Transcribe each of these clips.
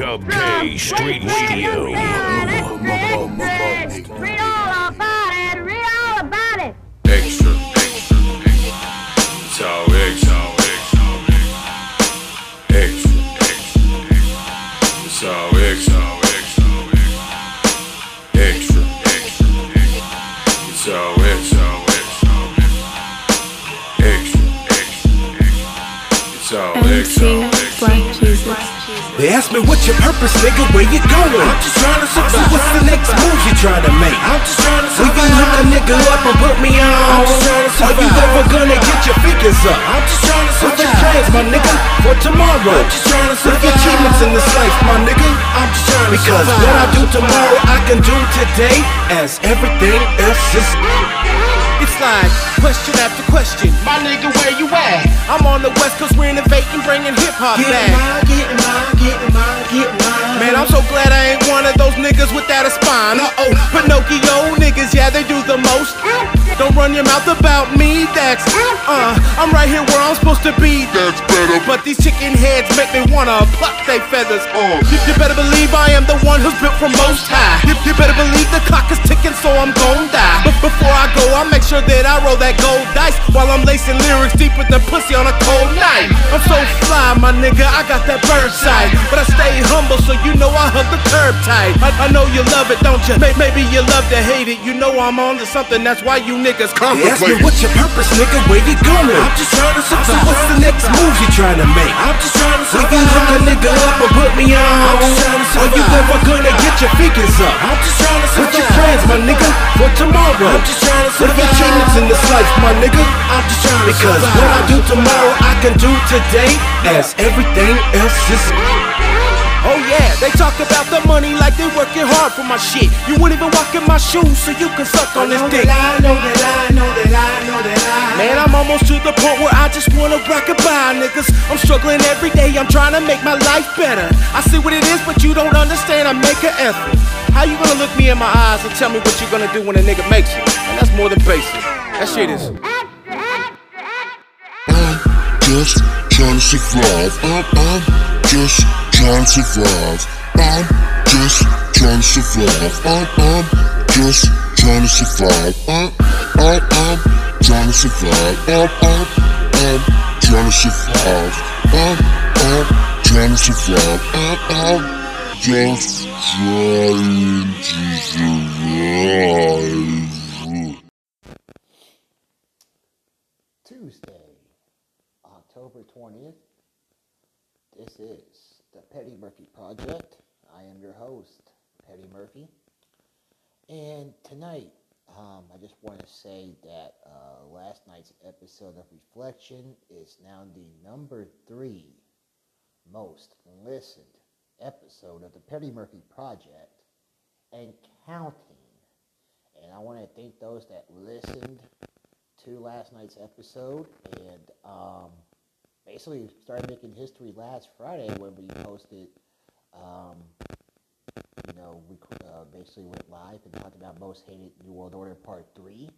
Jacob K. Street Radio. Ask me what's your purpose, nigga, where you going? I'm just trying to survive. So what's the next move you trying to make? I'm just trying to survive. Will you hook a nigga up and put me on? I'm just trying to survive. Are you ever gonna get your figures up? I'm just trying to survive. What's your plans, my nigga, for tomorrow? I'm just trying to survive. What your achievements in this life, my nigga? I'm just trying to because survive. Because what I do tomorrow, I can do today, as everything else is. It's like question after question. My nigga, where you at? I'm on the west coast renovating, bringing hip hop back. Mine, getting mine, getting mine, getting mine. Man, I'm so glad I ain't one of those niggas without a spine. Uh oh, Pinocchio niggas, yeah, they do the most. Don't run your mouth about me, that's uh, I'm right here where I'm supposed to be. That's better. But these chicken heads make me wanna pluck they feathers. Uh, you, you better believe I am the one who's built from most high. You, you better believe the clock is ticking, so I'm gon' die. But before I go, I'll make sure that I roll that gold dice while I'm lacing lyrics deep with the pussy on a cold night. I'm so fly, my nigga, I got that bird sight. But I stay humble, so you know I hug the curb tight. I, I know you love it, don't you? May- maybe you love to hate it. You know I'm on to something, that's why you niggas contemplate. Ask me what's your purpose, nigga, where you going? I'm just trying to survive. So what's the next move you trying to make? I'm just trying to survive. Will you hook a nigga up and put me on? I'm just trying to survive. Are you ever gonna get your figures up? I'm just trying to survive. What's your plans, my nigga, for tomorrow? I'm just trying to survive. In this life, my nigga? I'm just trying to Because survive. what I do tomorrow, I can do today, as everything else is. Oh yeah, they talk about the money like they working hard for my shit. You wouldn't even walk in my shoes so you can suck on this dick. I know that I know that I know that I Man, I'm almost to the point where I just wanna rock a bye, niggas. I'm struggling every day, I'm trying to make my life better. I see what it is, but you don't understand, I make an effort. How you gonna look me in my eyes and tell me what you're gonna do when a nigga makes it? That's more than basic. That shit is. just trying to survive. I'm, I'm just trying to survive. I'm just trying to survive. I'm, I'm just trying to survive. I'm, I'm, I'm trying to survive. I'm, I'm, I'm trying to survive. I'm, I'm trying to survive. I'm, I'm just trying to survive. October 20th. This is the Petty Murphy Project. I am your host, Petty Murphy. And tonight, um, I just want to say that uh, last night's episode of Reflection is now the number three most listened episode of the Petty Murphy Project and counting. And I want to thank those that listened to last night's episode and um, basically started making history last Friday when we posted, um, you know, we uh, basically went live and talked about Most Hated New World Order Part 3,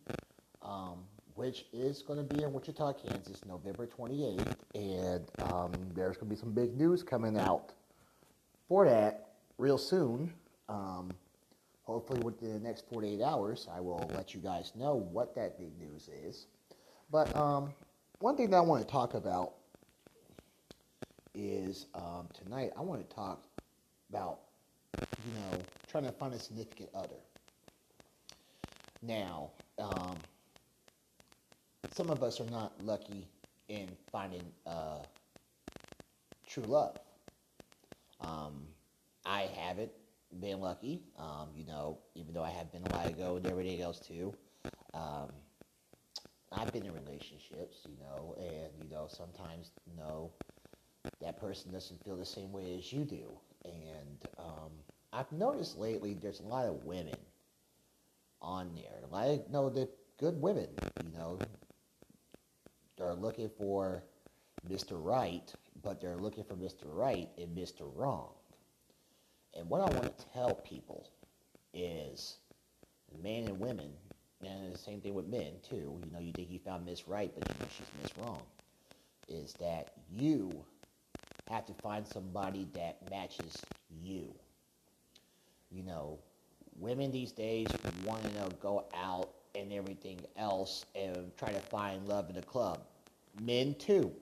um, which is going to be in Wichita, Kansas, November 28th. And um, there's going to be some big news coming out for that real soon. Um, hopefully within the next 48 hours, I will let you guys know what that big news is. But um, one thing that I want to talk about is um, tonight I want to talk about, you know, trying to find a significant other. Now, um, some of us are not lucky in finding uh, true love. Um, I haven't been lucky. Um, you know, even though I have been a while ago and everything else too. Um, I've been in relationships, you know, and you know sometimes you know that person doesn't feel the same way as you do, and um, I've noticed lately there's a lot of women on there. Lot of no, the good women, you know, they're looking for Mr. Right, but they're looking for Mr. Right and Mr. Wrong. And what I want to tell people is men and women, and the same thing with men too, you know, you think you found Miss Right, but you know she's Miss Wrong, is that you have to find somebody that matches you. You know, women these days want to go out and everything else and try to find love in the club. Men too.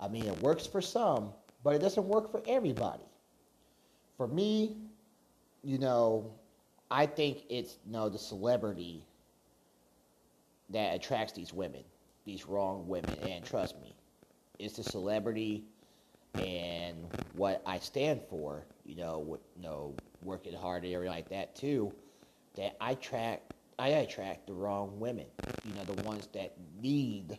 I mean, it works for some, but it doesn't work for everybody. For me, you know, I think it's you know the celebrity that attracts these women, these wrong women, and trust me, it's the celebrity and what I stand for, you know, with, you know, working hard and everything like that too, that I track, I attract the wrong women, you know, the ones that need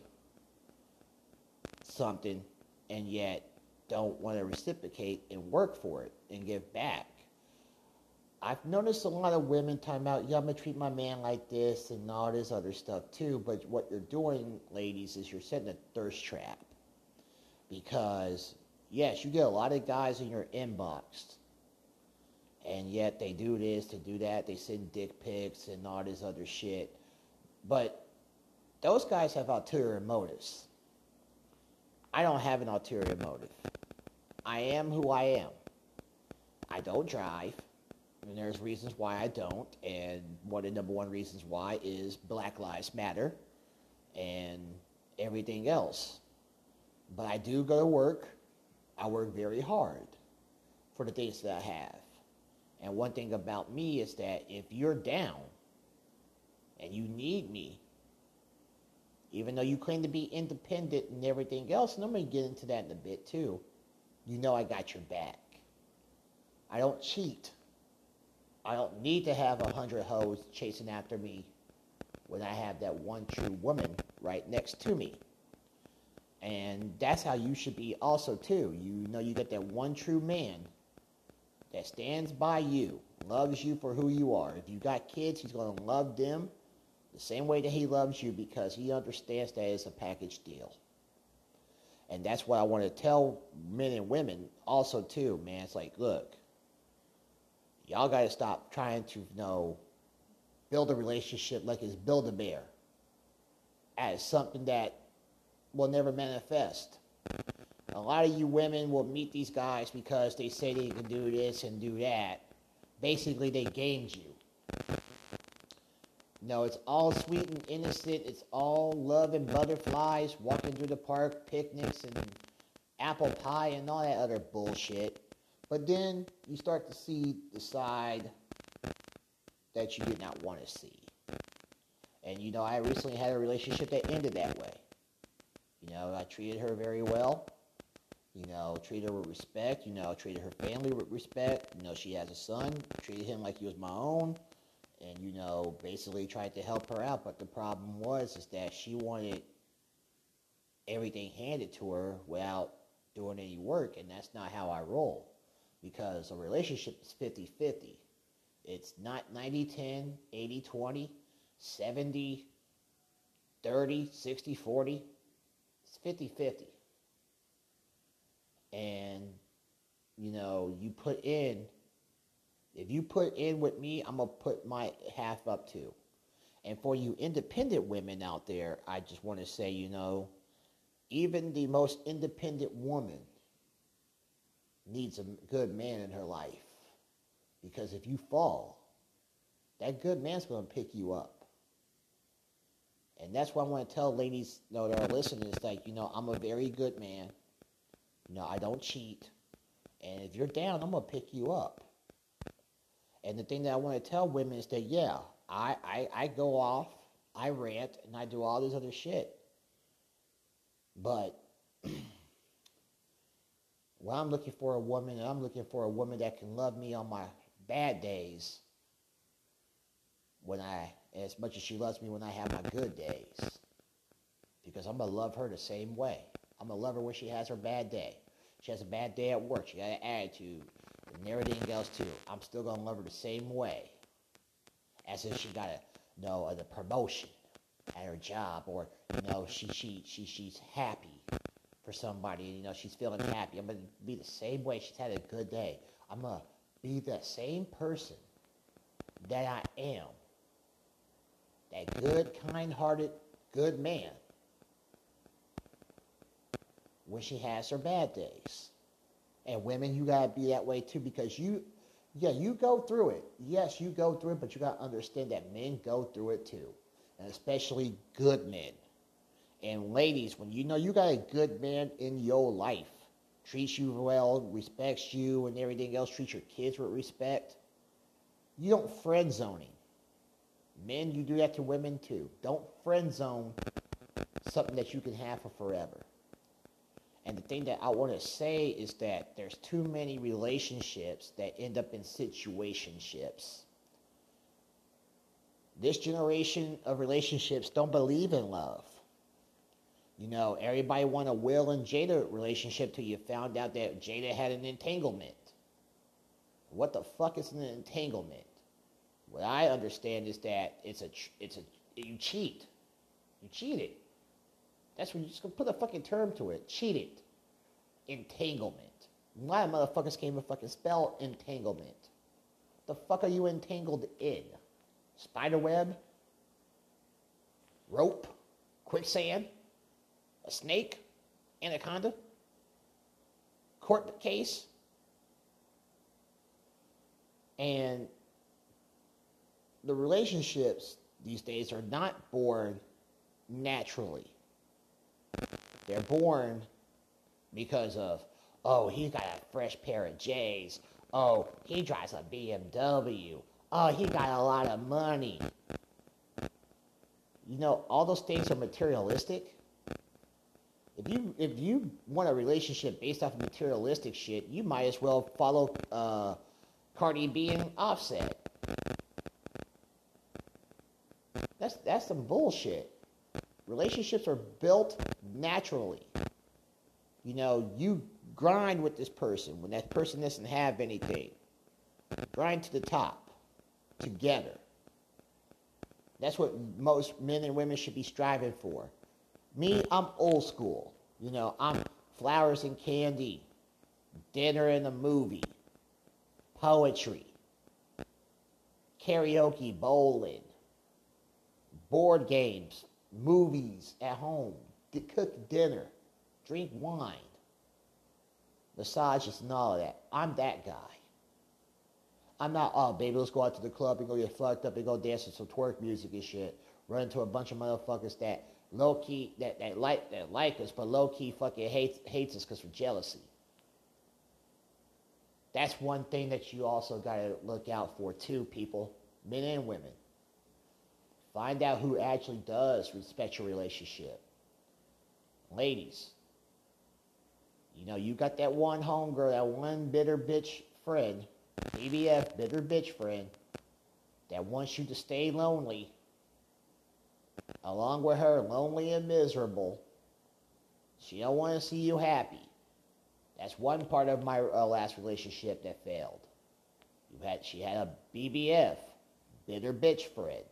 something and yet don't want to reciprocate and work for it and give back. I've noticed a lot of women talking about, yeah, I'm gonna treat my man like this and all this other stuff too. But what you're doing, ladies, is you're setting a thirst trap. Because, yes, you get a lot of guys in your inbox, and yet they do this, they do that, they send dick pics and all this other shit. But those guys have ulterior motives. I don't have an ulterior motive. I am who I am. I don't drive. And there's reasons why I don't. And one of the number one reasons why is Black Lives Matter and everything else. But I do go to work. I work very hard for the things that I have. And one thing about me is that if you're down and you need me, even though you claim to be independent and everything else, and I'm going to get into that in a bit too, you know I got your back. I don't cheat. I don't need to have a hundred hoes chasing after me when I have that one true woman right next to me. And that's how you should be also too. You know you get that one true man that stands by you, loves you for who you are. If you got kids, he's going to love them the same way that he loves you because he understands that it's a package deal. And that's what I want to tell men and women also too, man. It's like, look, y'all got to stop trying to you know build a relationship like it's build a bear as something that will never manifest. A lot of you women will meet these guys because they say they can do this and do that. Basically, they gamed you. No, it's all sweet and innocent. It's all love and butterflies, walking through the park, picnics, and apple pie, and all that other bullshit. But then you start to see the side that you did not want to see. And you know, I recently had a relationship that ended that way. You know, I treated her very well. You know, treated her with respect. You know, treated her family with respect. You know, she has a son. Treated him like he was my own. And, you know, basically tried to help her out. But the problem was is that she wanted everything handed to her without doing any work. And that's not how I roll. Because a relationship is 50-50. It's not 90-10, 80-20, 70 30, 60, 40. It's 50 50. And, you know, you put in, if you put in with me, I'm going to put my half up too. And for you independent women out there, I just want to say, you know, even the most independent woman needs a good man in her life. Because if you fall, that good man's going to pick you up. And that's why I want to tell ladies you know, that are listening, is like, you know, I'm a very good man. You know, I don't cheat. And if you're down, I'm going to pick you up. And the thing that I want to tell women is that, yeah, I, I, I go off, I rant, and I do all this other shit. But when I'm looking for a woman, and I'm looking for a woman that can love me on my bad days, when I as much as she loves me when I have my good days. Because I'm going to love her the same way. I'm going to love her when she has her bad day. She has a bad day at work. She got an attitude and everything else too. I'm still going to love her the same way. As if she got a, you know, a promotion at her job or, you know, she, she, she, she's happy for somebody. You know, she's feeling happy. I'm going to be the same way. She's had a good day. I'm going to be the same person that I am that good, kind-hearted, good man when she has her bad days. And women, you gotta be that way too because you, yeah, you go through it. Yes, you go through it, but you gotta understand that men go through it too, and especially good men. And ladies, when you know you got a good man in your life, treats you well, respects you, and everything else, treats your kids with respect, you don't friend zoning. Men, you do that to women too. Don't friend zone something that you can have for forever. And the thing that I want to say is that there's too many relationships that end up in situationships. This generation of relationships don't believe in love. You know, everybody want a Will and Jada relationship till you found out that Jada had an entanglement. What the fuck is an entanglement? What I understand is that it's a it's a you cheat. You cheated. That's when you just gonna put a fucking term to it. Cheated. Entanglement. Of motherfuckers can't even fucking spell entanglement. The fuck are you entangled in? Spider web? Rope? Quicksand? A snake? Anaconda? Court case? And the relationships these days are not born naturally. They're born because of, oh, he's got a fresh pair of J's. Oh, he drives a BMW. Oh, he got a lot of money. You know, all those things are materialistic. If you if you want a relationship based off of materialistic shit, you might as well follow uh, Cardi B and Offset. That's that's some bullshit. Relationships are built naturally. You know, you grind with this person when that person doesn't have anything. Grind to the top together. That's what most men and women should be striving for. Me, I'm old school. You know, I'm flowers and candy, dinner and a movie, poetry, karaoke, bowling, board games, movies at home, cook dinner, drink wine, massages, and all of that. I'm that guy. I'm not, oh, baby, let's go out to the club and go get fucked up and go dance to some twerk music and shit. Run into a bunch of motherfuckers that low key, that, that, like, that like us, but low key fucking hates, hates us because of jealousy. That's one thing that you also got to look out for, too, people, men and women. Find out who actually does respect your relationship. Ladies, you know, you got that one homegirl, that one bitter bitch friend, BBF, bitter bitch friend, that wants you to stay lonely, along with her, lonely and miserable. She don't want to see you happy. That's one part of my uh, last relationship that failed. You had, she had a BBF, bitter bitch friend.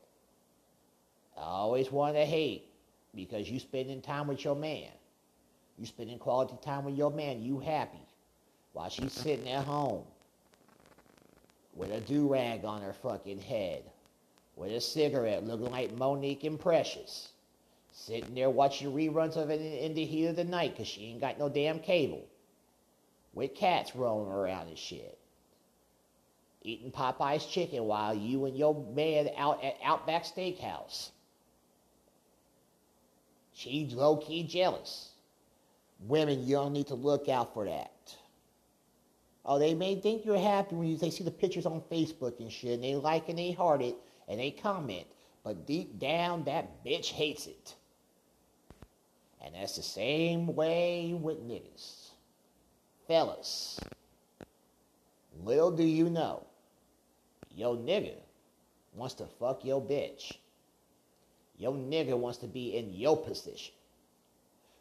I always want to hate because you spending time with your man. You spending quality time with your man, you happy. While she's sitting at home with a do-rag on her fucking head, with a cigarette looking like Mo'Nique and Precious, sitting there watching reruns of it in, the heat of the night because she ain't got no damn cable, with cats rolling around and shit. Eating Popeye's chicken while you and your man out at Outback Steakhouse. She's low key jealous. Women, you don't need to look out for that. Oh, they may think you're happy when you, they see the pictures on Facebook and shit, and they like and they heart it, and they comment. But deep down, that bitch hates it. And that's the same way with niggas. Fellas, little do you know, yo nigga wants to fuck your bitch. Your nigga wants to be in your position.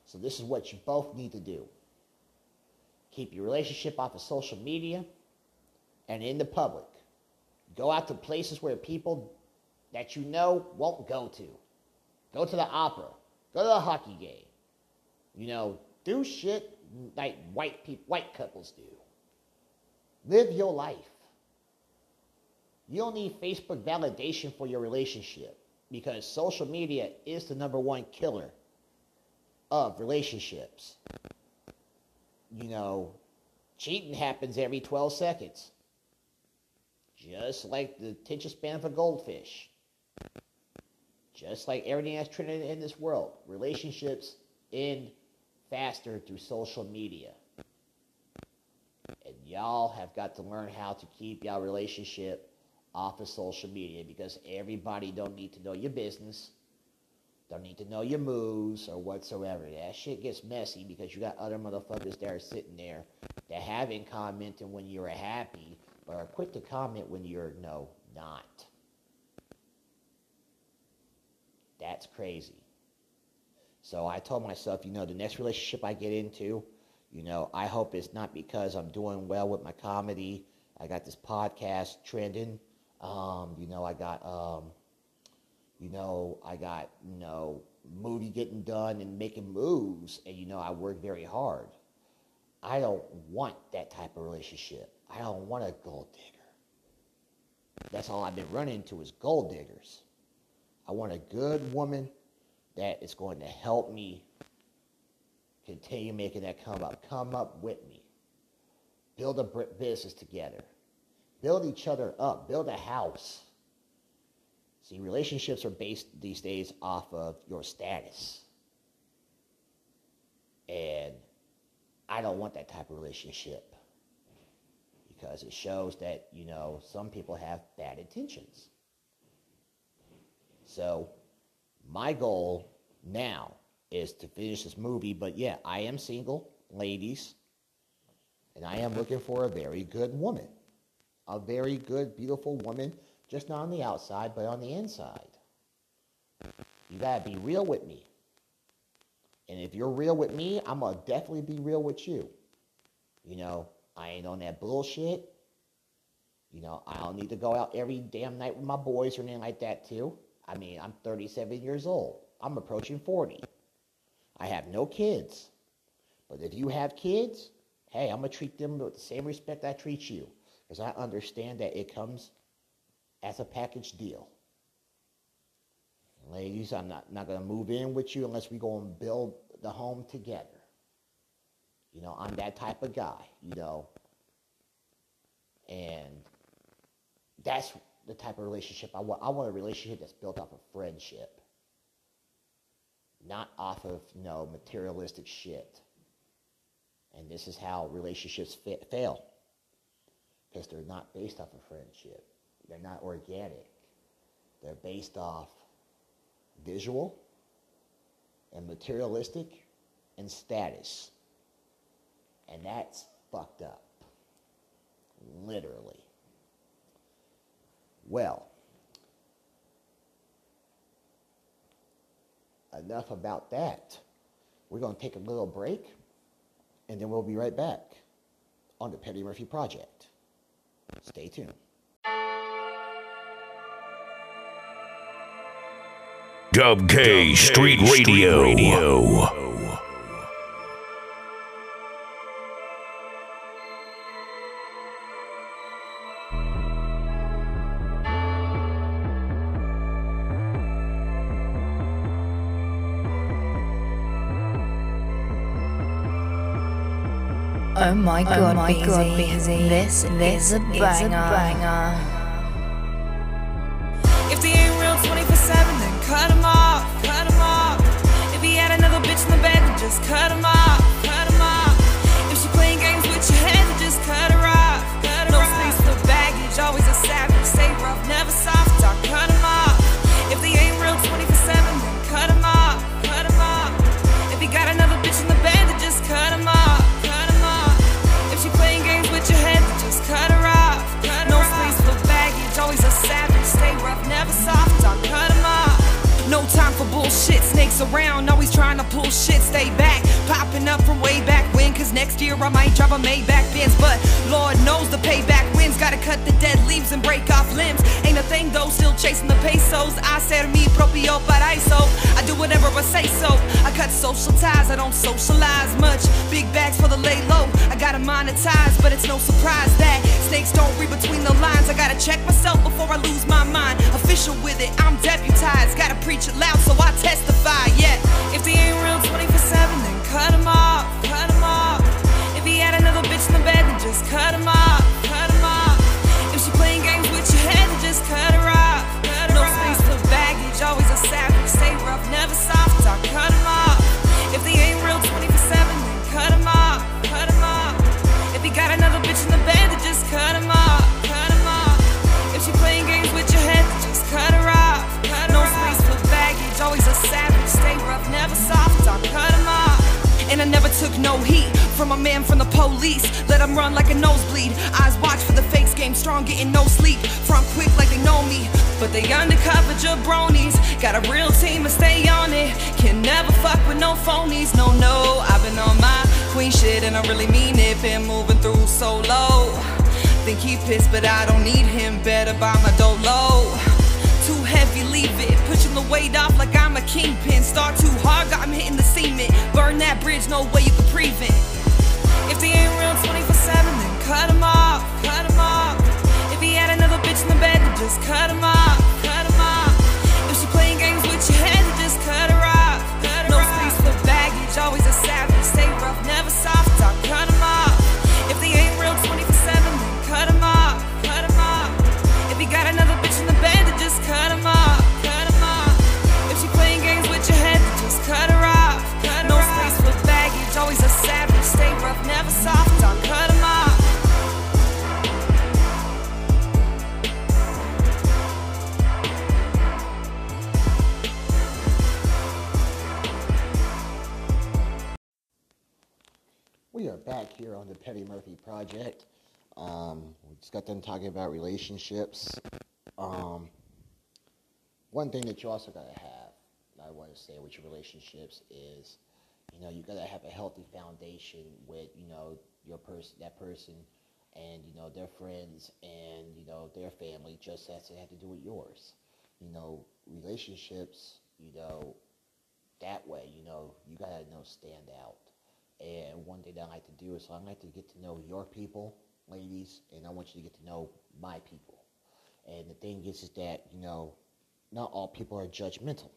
So this is what you both need to do. Keep your relationship off of social media and in the public. Go out to places where people that you know won't go to. Go to the opera. Go to the hockey game. You know, do shit like white people, white couples do. Live your life. You don't need Facebook validation for your relationship because social media is the number one killer of relationships. You know, Cheating happens every 12 seconds. Just like the attention span of a goldfish. Just like everything that's trending in this world. Relationships end faster through social media. And y'all have got to learn how to keep y'all relationship off of social media because everybody don't need to know your business, don't need to know your moves or whatsoever. That shit gets messy because you got other motherfuckers that are sitting there that haven't commented when you're happy, but are quick to comment when you're no not. That's crazy. So I told myself, you know, the next relationship I get into, you know, I hope it's not because I'm doing well with my comedy. I got this podcast trending. Um, you know, I got, um, you know, I got, you know, movie getting done and making moves, and you know, I work very hard. I don't want that type of relationship. I don't want a gold digger. That's all I've been running into is gold diggers. I want a good woman that is going to help me continue making that come up. Come up with me. Build a business together. Build each other up. Build a house. See, relationships are based these days off of your status. And I don't want that type of relationship because it shows that, you know, some people have bad intentions. So, my goal now is to finish this movie, but yeah, I am single, ladies, and I am looking for a very good woman. A very good, beautiful woman, just not on the outside, but on the inside. You gotta be real with me. And if you're real with me, I'm gonna definitely be real with you. You know, I ain't on that bullshit. You know, I don't need to go out every damn night with my boys or anything like that, too. I mean, I'm 37 years old. I'm approaching 40. I have no kids. But if you have kids, hey, I'm going to treat them with the same respect I treat you. Because I understand that it comes as a package deal. Ladies, I'm not, not going to move in with you unless we go and build the home together. You know, I'm that type of guy, you know. And that's the type of relationship I want. I want a relationship that's built off of friendship, not off of you know materialistic shit. And this is how relationships fa- fail because they're not based off of friendship. They're not organic. They're based off visual and materialistic and status. And that's fucked up. Literally. Well, enough about that. We're going to take a little break, and then we'll be right back on the Petty Murphy Project. Stay tuned. Dub K Street Radio. Radio. My god, oh my god. This, this is a banger. a banger. I ser mi propio paraíso. I do whatever I say so. I cut social ties, I don't socialize much. Big bags for the lay low, I gotta monetize, but it's no surprise that snakes don't read between the lines. I gotta check myself before I lose my mind. Official with it, I'm deputized, gotta preach it loud so I testify. took no heat from a man from the police. Let him run like a nosebleed. Eyes watch for the fakes, game strong, getting no sleep. From quick like they know me, but they undercover jabronis. Got a real team and stay on it. Can never fuck with no phonies. No, no, I've been on my queen shit and I really mean it. Been moving through so low. Think he pissed, but I don't need him. Better buy my dolo. Too heavy, leave it. Pushing the weight off like I'm a kingpin. Start too hard, got him hitting the cement. Burn that bridge, no way you can prevent. If they ain't real 24 7, then cut him off, cut him off. If he had another bitch in the bed, then just cut him off, Petty Murphy Project. Um, we just got done talking about relationships. Um, one thing that you also gotta have, I want to say with your relationships is, you know, you gotta have a healthy foundation with, you know, your person, that person, and you know their friends and you know their family, just as it had to do with yours. You know, relationships, you know, that way, you know, you gotta know stand out. And one thing that I like to do is I like to get to know your people, ladies, and I want you to get to know my people. And the thing is, is that you know, not all people are judgmental.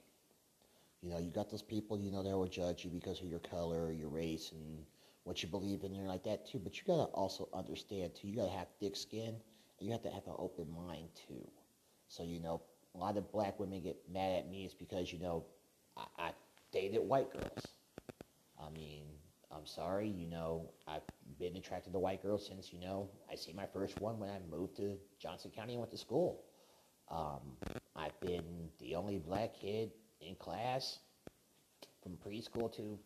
You know, you got those people, you know, that will judge you because of your color, your race, and what you believe in, and like that too. But you gotta also understand too. You gotta have thick skin, and you have to have an open mind too. So you know, a lot of black women get mad at me is because you know, I, I dated white girls. I'm sorry, you know, I've been attracted to white girls since, you know, I see my first one when I moved to Johnson County and went to school. Um, I've been the only black kid in class from preschool to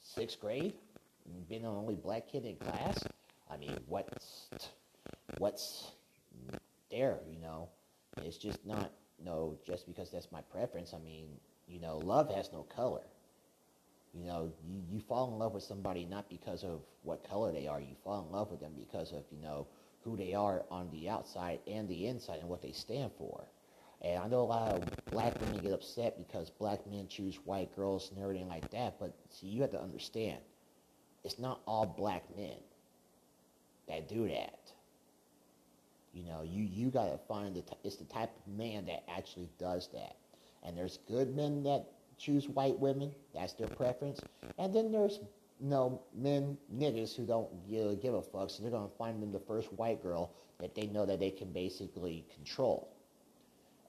sixth grade. Been the only black kid in class. I mean, what's what's there? You know, it's just not no just because that's my preference. I mean, you know, love has no color. You know, you, you fall in love with somebody not because of what color they are. You fall in love with them because of, you know, who they are on the outside and the inside and what they stand for. And I know a lot of black women get upset because black men choose white girls and everything like that. But see, you have to understand, it's not all black men that do that. You know, you, you got to find the, it's the type of man that actually does that. And there's good men that choose white women. That's their preference. And then there's you know, men, niggas who don't give, give a fuck, so they're to find them the first white girl that they know that they can basically control.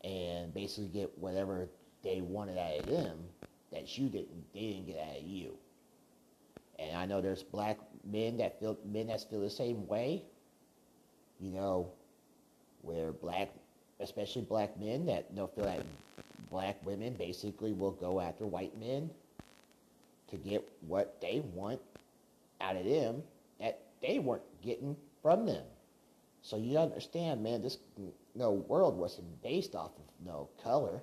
And basically get whatever they wanted out of them that you didn't, they didn't get out of you. And I know there's black men that feel, men that feel the same way. You know, where black, especially black men that don't feel that black women basically will go after white men to get what they want out of them that they weren't getting from them. So you understand, man, this no world wasn't based off of no color.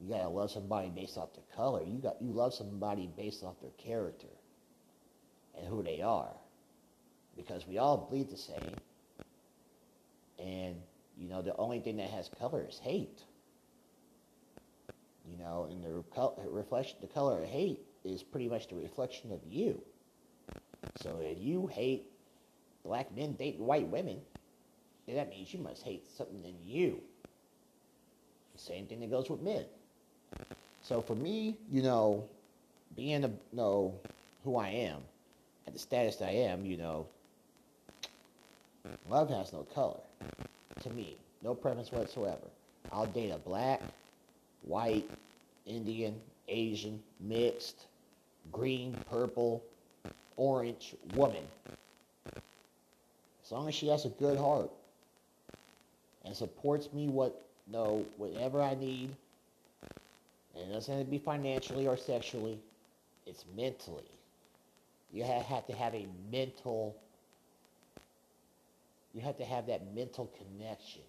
You gotta love somebody based off their color. You got you love somebody based off their character and who they are. Because we all bleed the same. And you know, the only thing that has color is hate. You know, and the reflection, the color of hate is pretty much the reflection of you. So if you hate black men dating white women, then that means you must hate something in you. The same thing that goes with men. So for me, you know, being a you know who I am, at the status I am, you know, love has no color. To me, no preference whatsoever. I'll date a black, white, Indian, Asian, mixed, green, purple, orange woman. As long as she has a good heart and supports me what no whatever I need. And it doesn't have to be financially or sexually. It's mentally. You have to have a mental, you have to have that mental connection.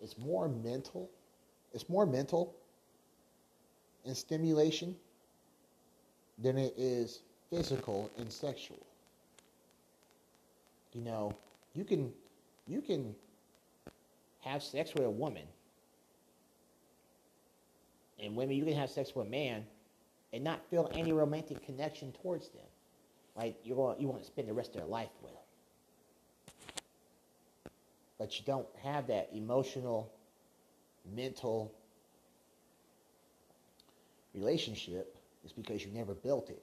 It's more mental, it's more mental and stimulation than it is physical and sexual. You know, you can you can have sex with a woman and women you can have sex with a man and not feel any romantic connection towards them. Like you want you want to spend the rest of their life with them. But you don't have that emotional, mental relationship is because you never built it.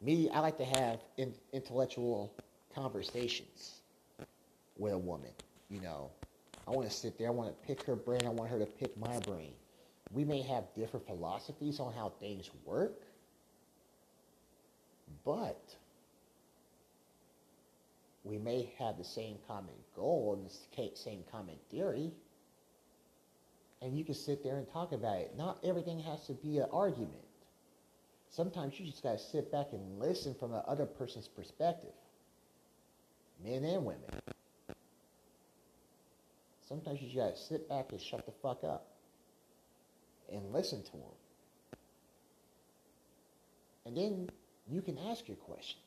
Me, I like to have in, intellectual conversations with a woman. You know, I want to sit there. I want to pick her brain. I want her to pick my brain. We may have different philosophies on how things work, but we may have the same common goal and the same common theory. And you can sit there and talk about it. Not everything has to be an argument. Sometimes you just got to sit back and listen from the other person's perspective, men and women. Sometimes you just got to sit back and shut the fuck up and listen to them. And then you can ask your questions.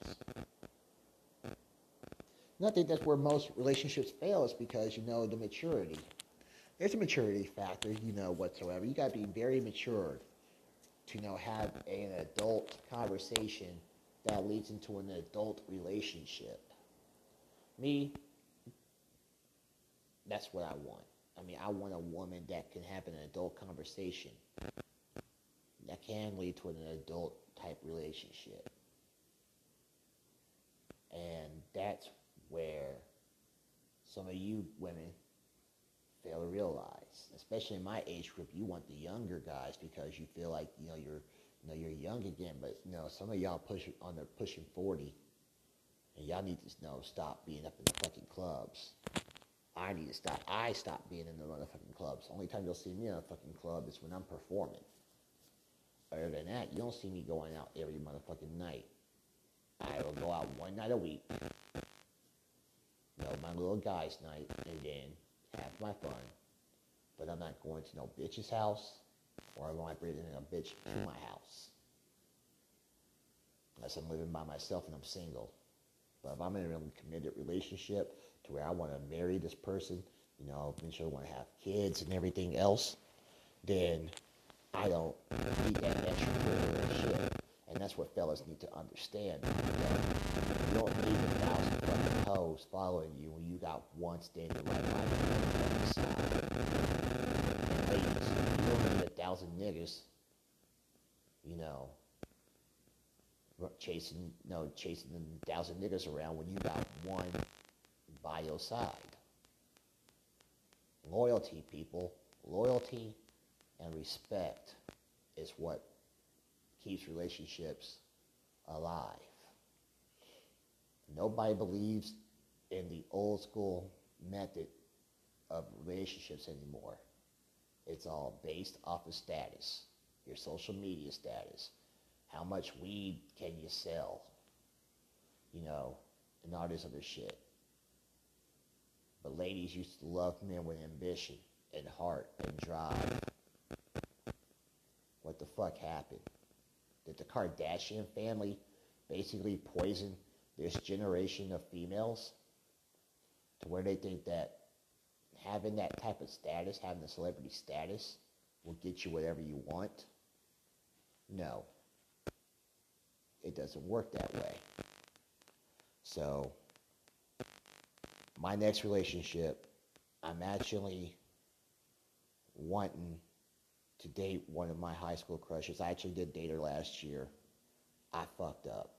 And I think that's where most relationships fail is because, you know, the maturity. There's a maturity factor, you know, whatsoever. You got to be very mature to, you know, have an adult conversation that leads into an adult relationship. Me, that's what I want. I mean, I want a woman that can have an adult conversation that can lead to an adult type relationship. And that's where some of you women fail to realize, especially in my age group, you want the younger guys because you feel like you know you're you know you're young again. But you know some of y'all push on the pushing forty, and y'all need to you know stop being up in the fucking clubs. I need to stop. I stop being in the motherfucking clubs. Only time you'll see me in a fucking club is when I'm performing. Other than that, you don't see me going out every motherfucking night. I will go out one night a week. You know, my little guy's night, and then have my fun. But I'm not going to no bitch's house, or I'm I bringing a bitch to my house. Unless I'm living by myself and I'm single. But if I'm in a really committed relationship to where I want to marry this person, you know, eventually want to have kids and everything else, then I don't need that extra shit. And that's what fellas need to understand. You don't need a thousand fucking following you when you got one standing right by you ladies, you don't need a thousand niggas, you know, chasing, no, chasing a thousand niggas around when you got one by your side. Loyalty, people, loyalty and respect is what keeps relationships alive. Nobody believes in the old school method of relationships anymore. It's all based off of status, your social media status. How much weed can you sell? You know, and all this other shit. But ladies used to love men with ambition and heart and drive. What the fuck happened? Did the Kardashian family basically poison this generation of females to where they think that having that type of status, having the celebrity status, will get you whatever you want? No. It doesn't work that way. So, my next relationship, I'm actually wanting to date one of my high school crushes. I actually did date her last year. I fucked up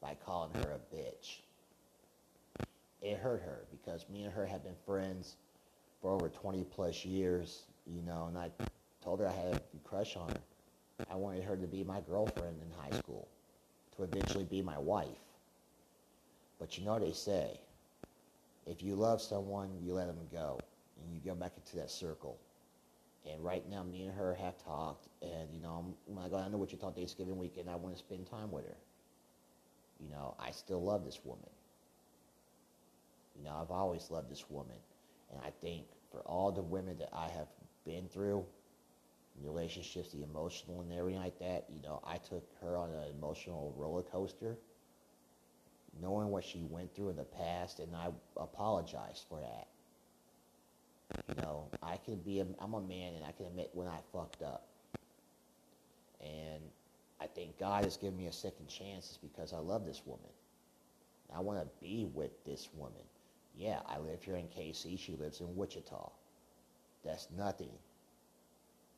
by calling her a bitch. It hurt her because me and her had been friends for over 20 plus years, you know, and I told her I had a crush on her. I wanted her to be my girlfriend in high school, to eventually be my wife. But you know they say, if you love someone, you let them go, and you go back into that circle And right now, me and her have talked, and you know, I'm, oh when I go down to Wichita Thanksgiving weekend, I want to spend time with her. You know, I still love this woman. You know, I've always loved this woman, and I think for all the women that I have been through, relationships, the emotional and everything like that, you know, I took her on an emotional roller coaster, knowing what she went through in the past, and I apologize for that. You know, I can be, a, I'm a man, and I can admit when I fucked up. And I think God has given me a second chance because I love this woman. I want to be with this woman. Yeah, I live here in KC. She lives in Wichita. That's nothing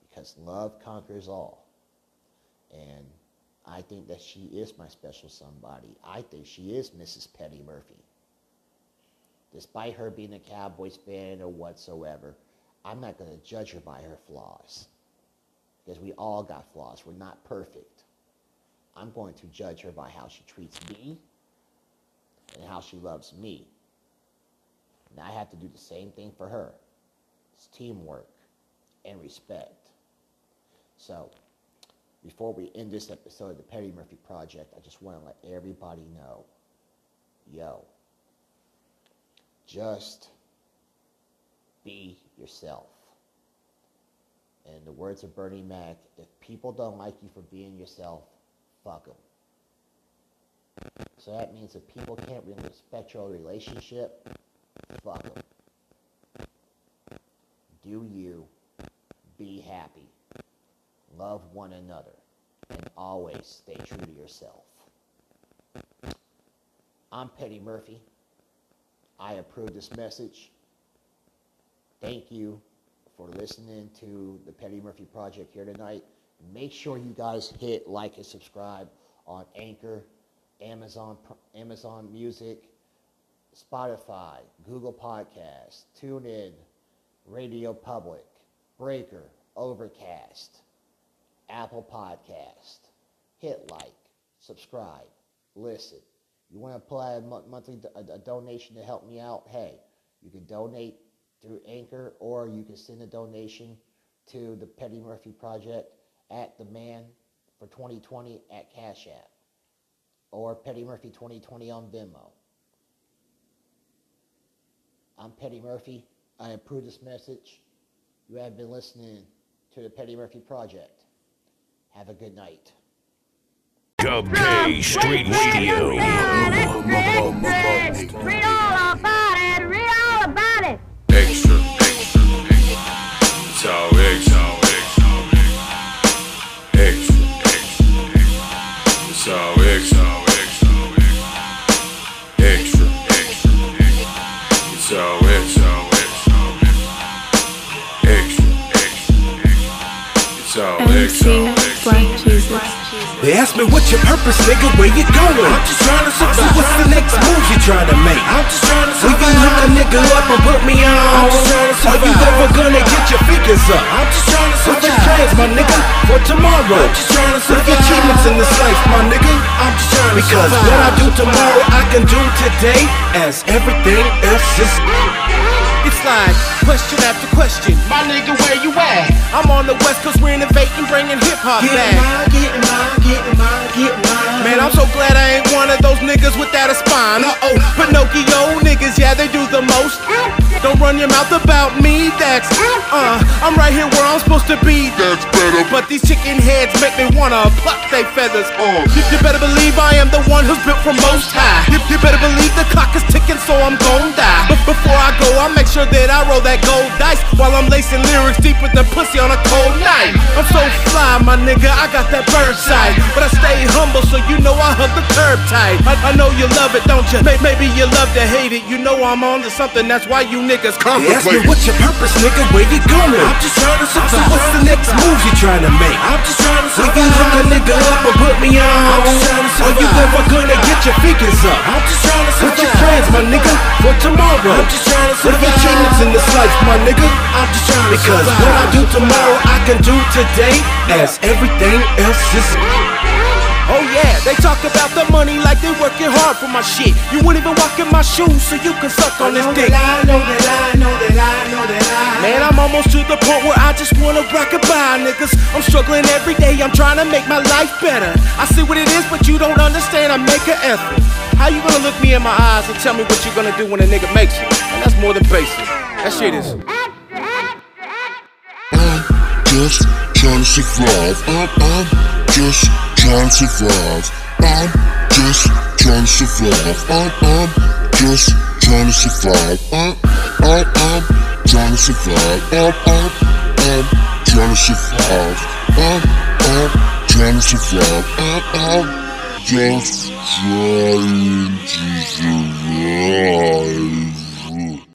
because love conquers all. And I think that she is my special somebody. I think she is Mrs. Petty Murphy. Despite her being a Cowboys fan or whatsoever, I'm not going to judge her by her flaws. Because we all got flaws. We're not perfect. I'm going to judge her by how she treats me and how she loves me. Have to do the same thing for her. It's teamwork and respect. So, before we end this episode of the Petty Murphy Project, I just want to let everybody know yo, just be yourself. And the words of Bernie Mac, if people don't like you for being yourself, fuck them. So that means if people can't really respect your relationship, fuck them. Do you be happy, love one another, and always stay true to yourself. I'm Petty Murphy. I approve this message. Thank you for listening to the Petty Murphy Project here tonight. Make sure you guys hit like and subscribe on Anchor, Amazon, Amazon Music, Spotify, Google Podcasts, TuneIn, Radio Public, Breaker, Overcast, Apple Podcast. Hit like, subscribe, listen. You want to apply a monthly a, a donation to help me out? Hey, you can donate through Anchor or you can send a donation to the Petty Murphy Project at the man for 2020 at Cash App or Petty Murphy 2020 on Venmo. I'm Petty Murphy. I approve this message. You have been listening to the Petty Murphy Project. Have a good night. Dub K Street Radio. Ask me what's your purpose, nigga, where you going? I'm just trying to survive. So what's the next move you trying to make? I'm just trying to survive. Will you hook a nigga up and put me on? I'm just trying to survive. Are you ever gonna get your figures up? I'm just trying to survive. What's your plans, my nigga, for tomorrow? I'm just trying to survive. Your achievements in this life, my nigga? I'm just trying to because survive. what I do tomorrow, I can do today, as everything else is. It's like question after question. My nigga, where you at? I'm on the west coast, we're innovating, bringing hip hop Get back. mine, get mine, get mine, get mine. Man, I'm so glad I ain't one of those niggas without a spine. Uh oh, Pinocchio niggas, yeah, they do the most. Don't run your mouth about me, that's uh, I'm right here where I'm supposed to be. That's better. But these chicken heads make me wanna pluck they feathers. Uh, you, you better believe I am the one who's built from most high. You, you better believe the clock is ticking, so I'm gon' die. But before I go, I'll make sure that I roll that gold dice while I'm lacing lyrics deep with the pussy on a cold night. I'm so fly, my nigga, I got that bird sight. But I stay humble, so you know I hug the curb tight. I, I know you love it, don't you? Maybe you love to hate it. You know I'm on to something, that's why you niggas They ask me contemplate. what's your purpose, nigga, where you going? I'm just trying to survive. So what's the next move you trying to make? I'm just trying to survive. Will you hook a nigga up and put me on? I'm just trying to survive. Are you ever gonna get your figures up? I'm just trying to survive. What's your plans, my nigga, for tomorrow? I'm just trying to survive. What are your achievements in this life, my nigga? I'm just trying to because survive. what I do tomorrow, I can do today, as everything else is. Oh yeah, They talk about the money like they working hard for my shit. You wouldn't even walk in my shoes so you can suck on this dick. I know that I know that I know that I Man, I'm almost to the point where I just wanna rock a bye, niggas. I'm struggling every day, I'm trying to make my life better. I see what it is, but you don't understand, I make an effort. How you gonna look me in my eyes and tell me what you're gonna do when a nigga makes it? That's more than basic. That shit is. just trying to survive. I'm, I'm just trying to survive. I'm just trying to survive. I'm, I'm just trying to survive. I'm, I'm, I'm trying to survive. I'm, I'm, I'm trying to survive. I'm, I'm trying to survive. I'm, I'm just trying to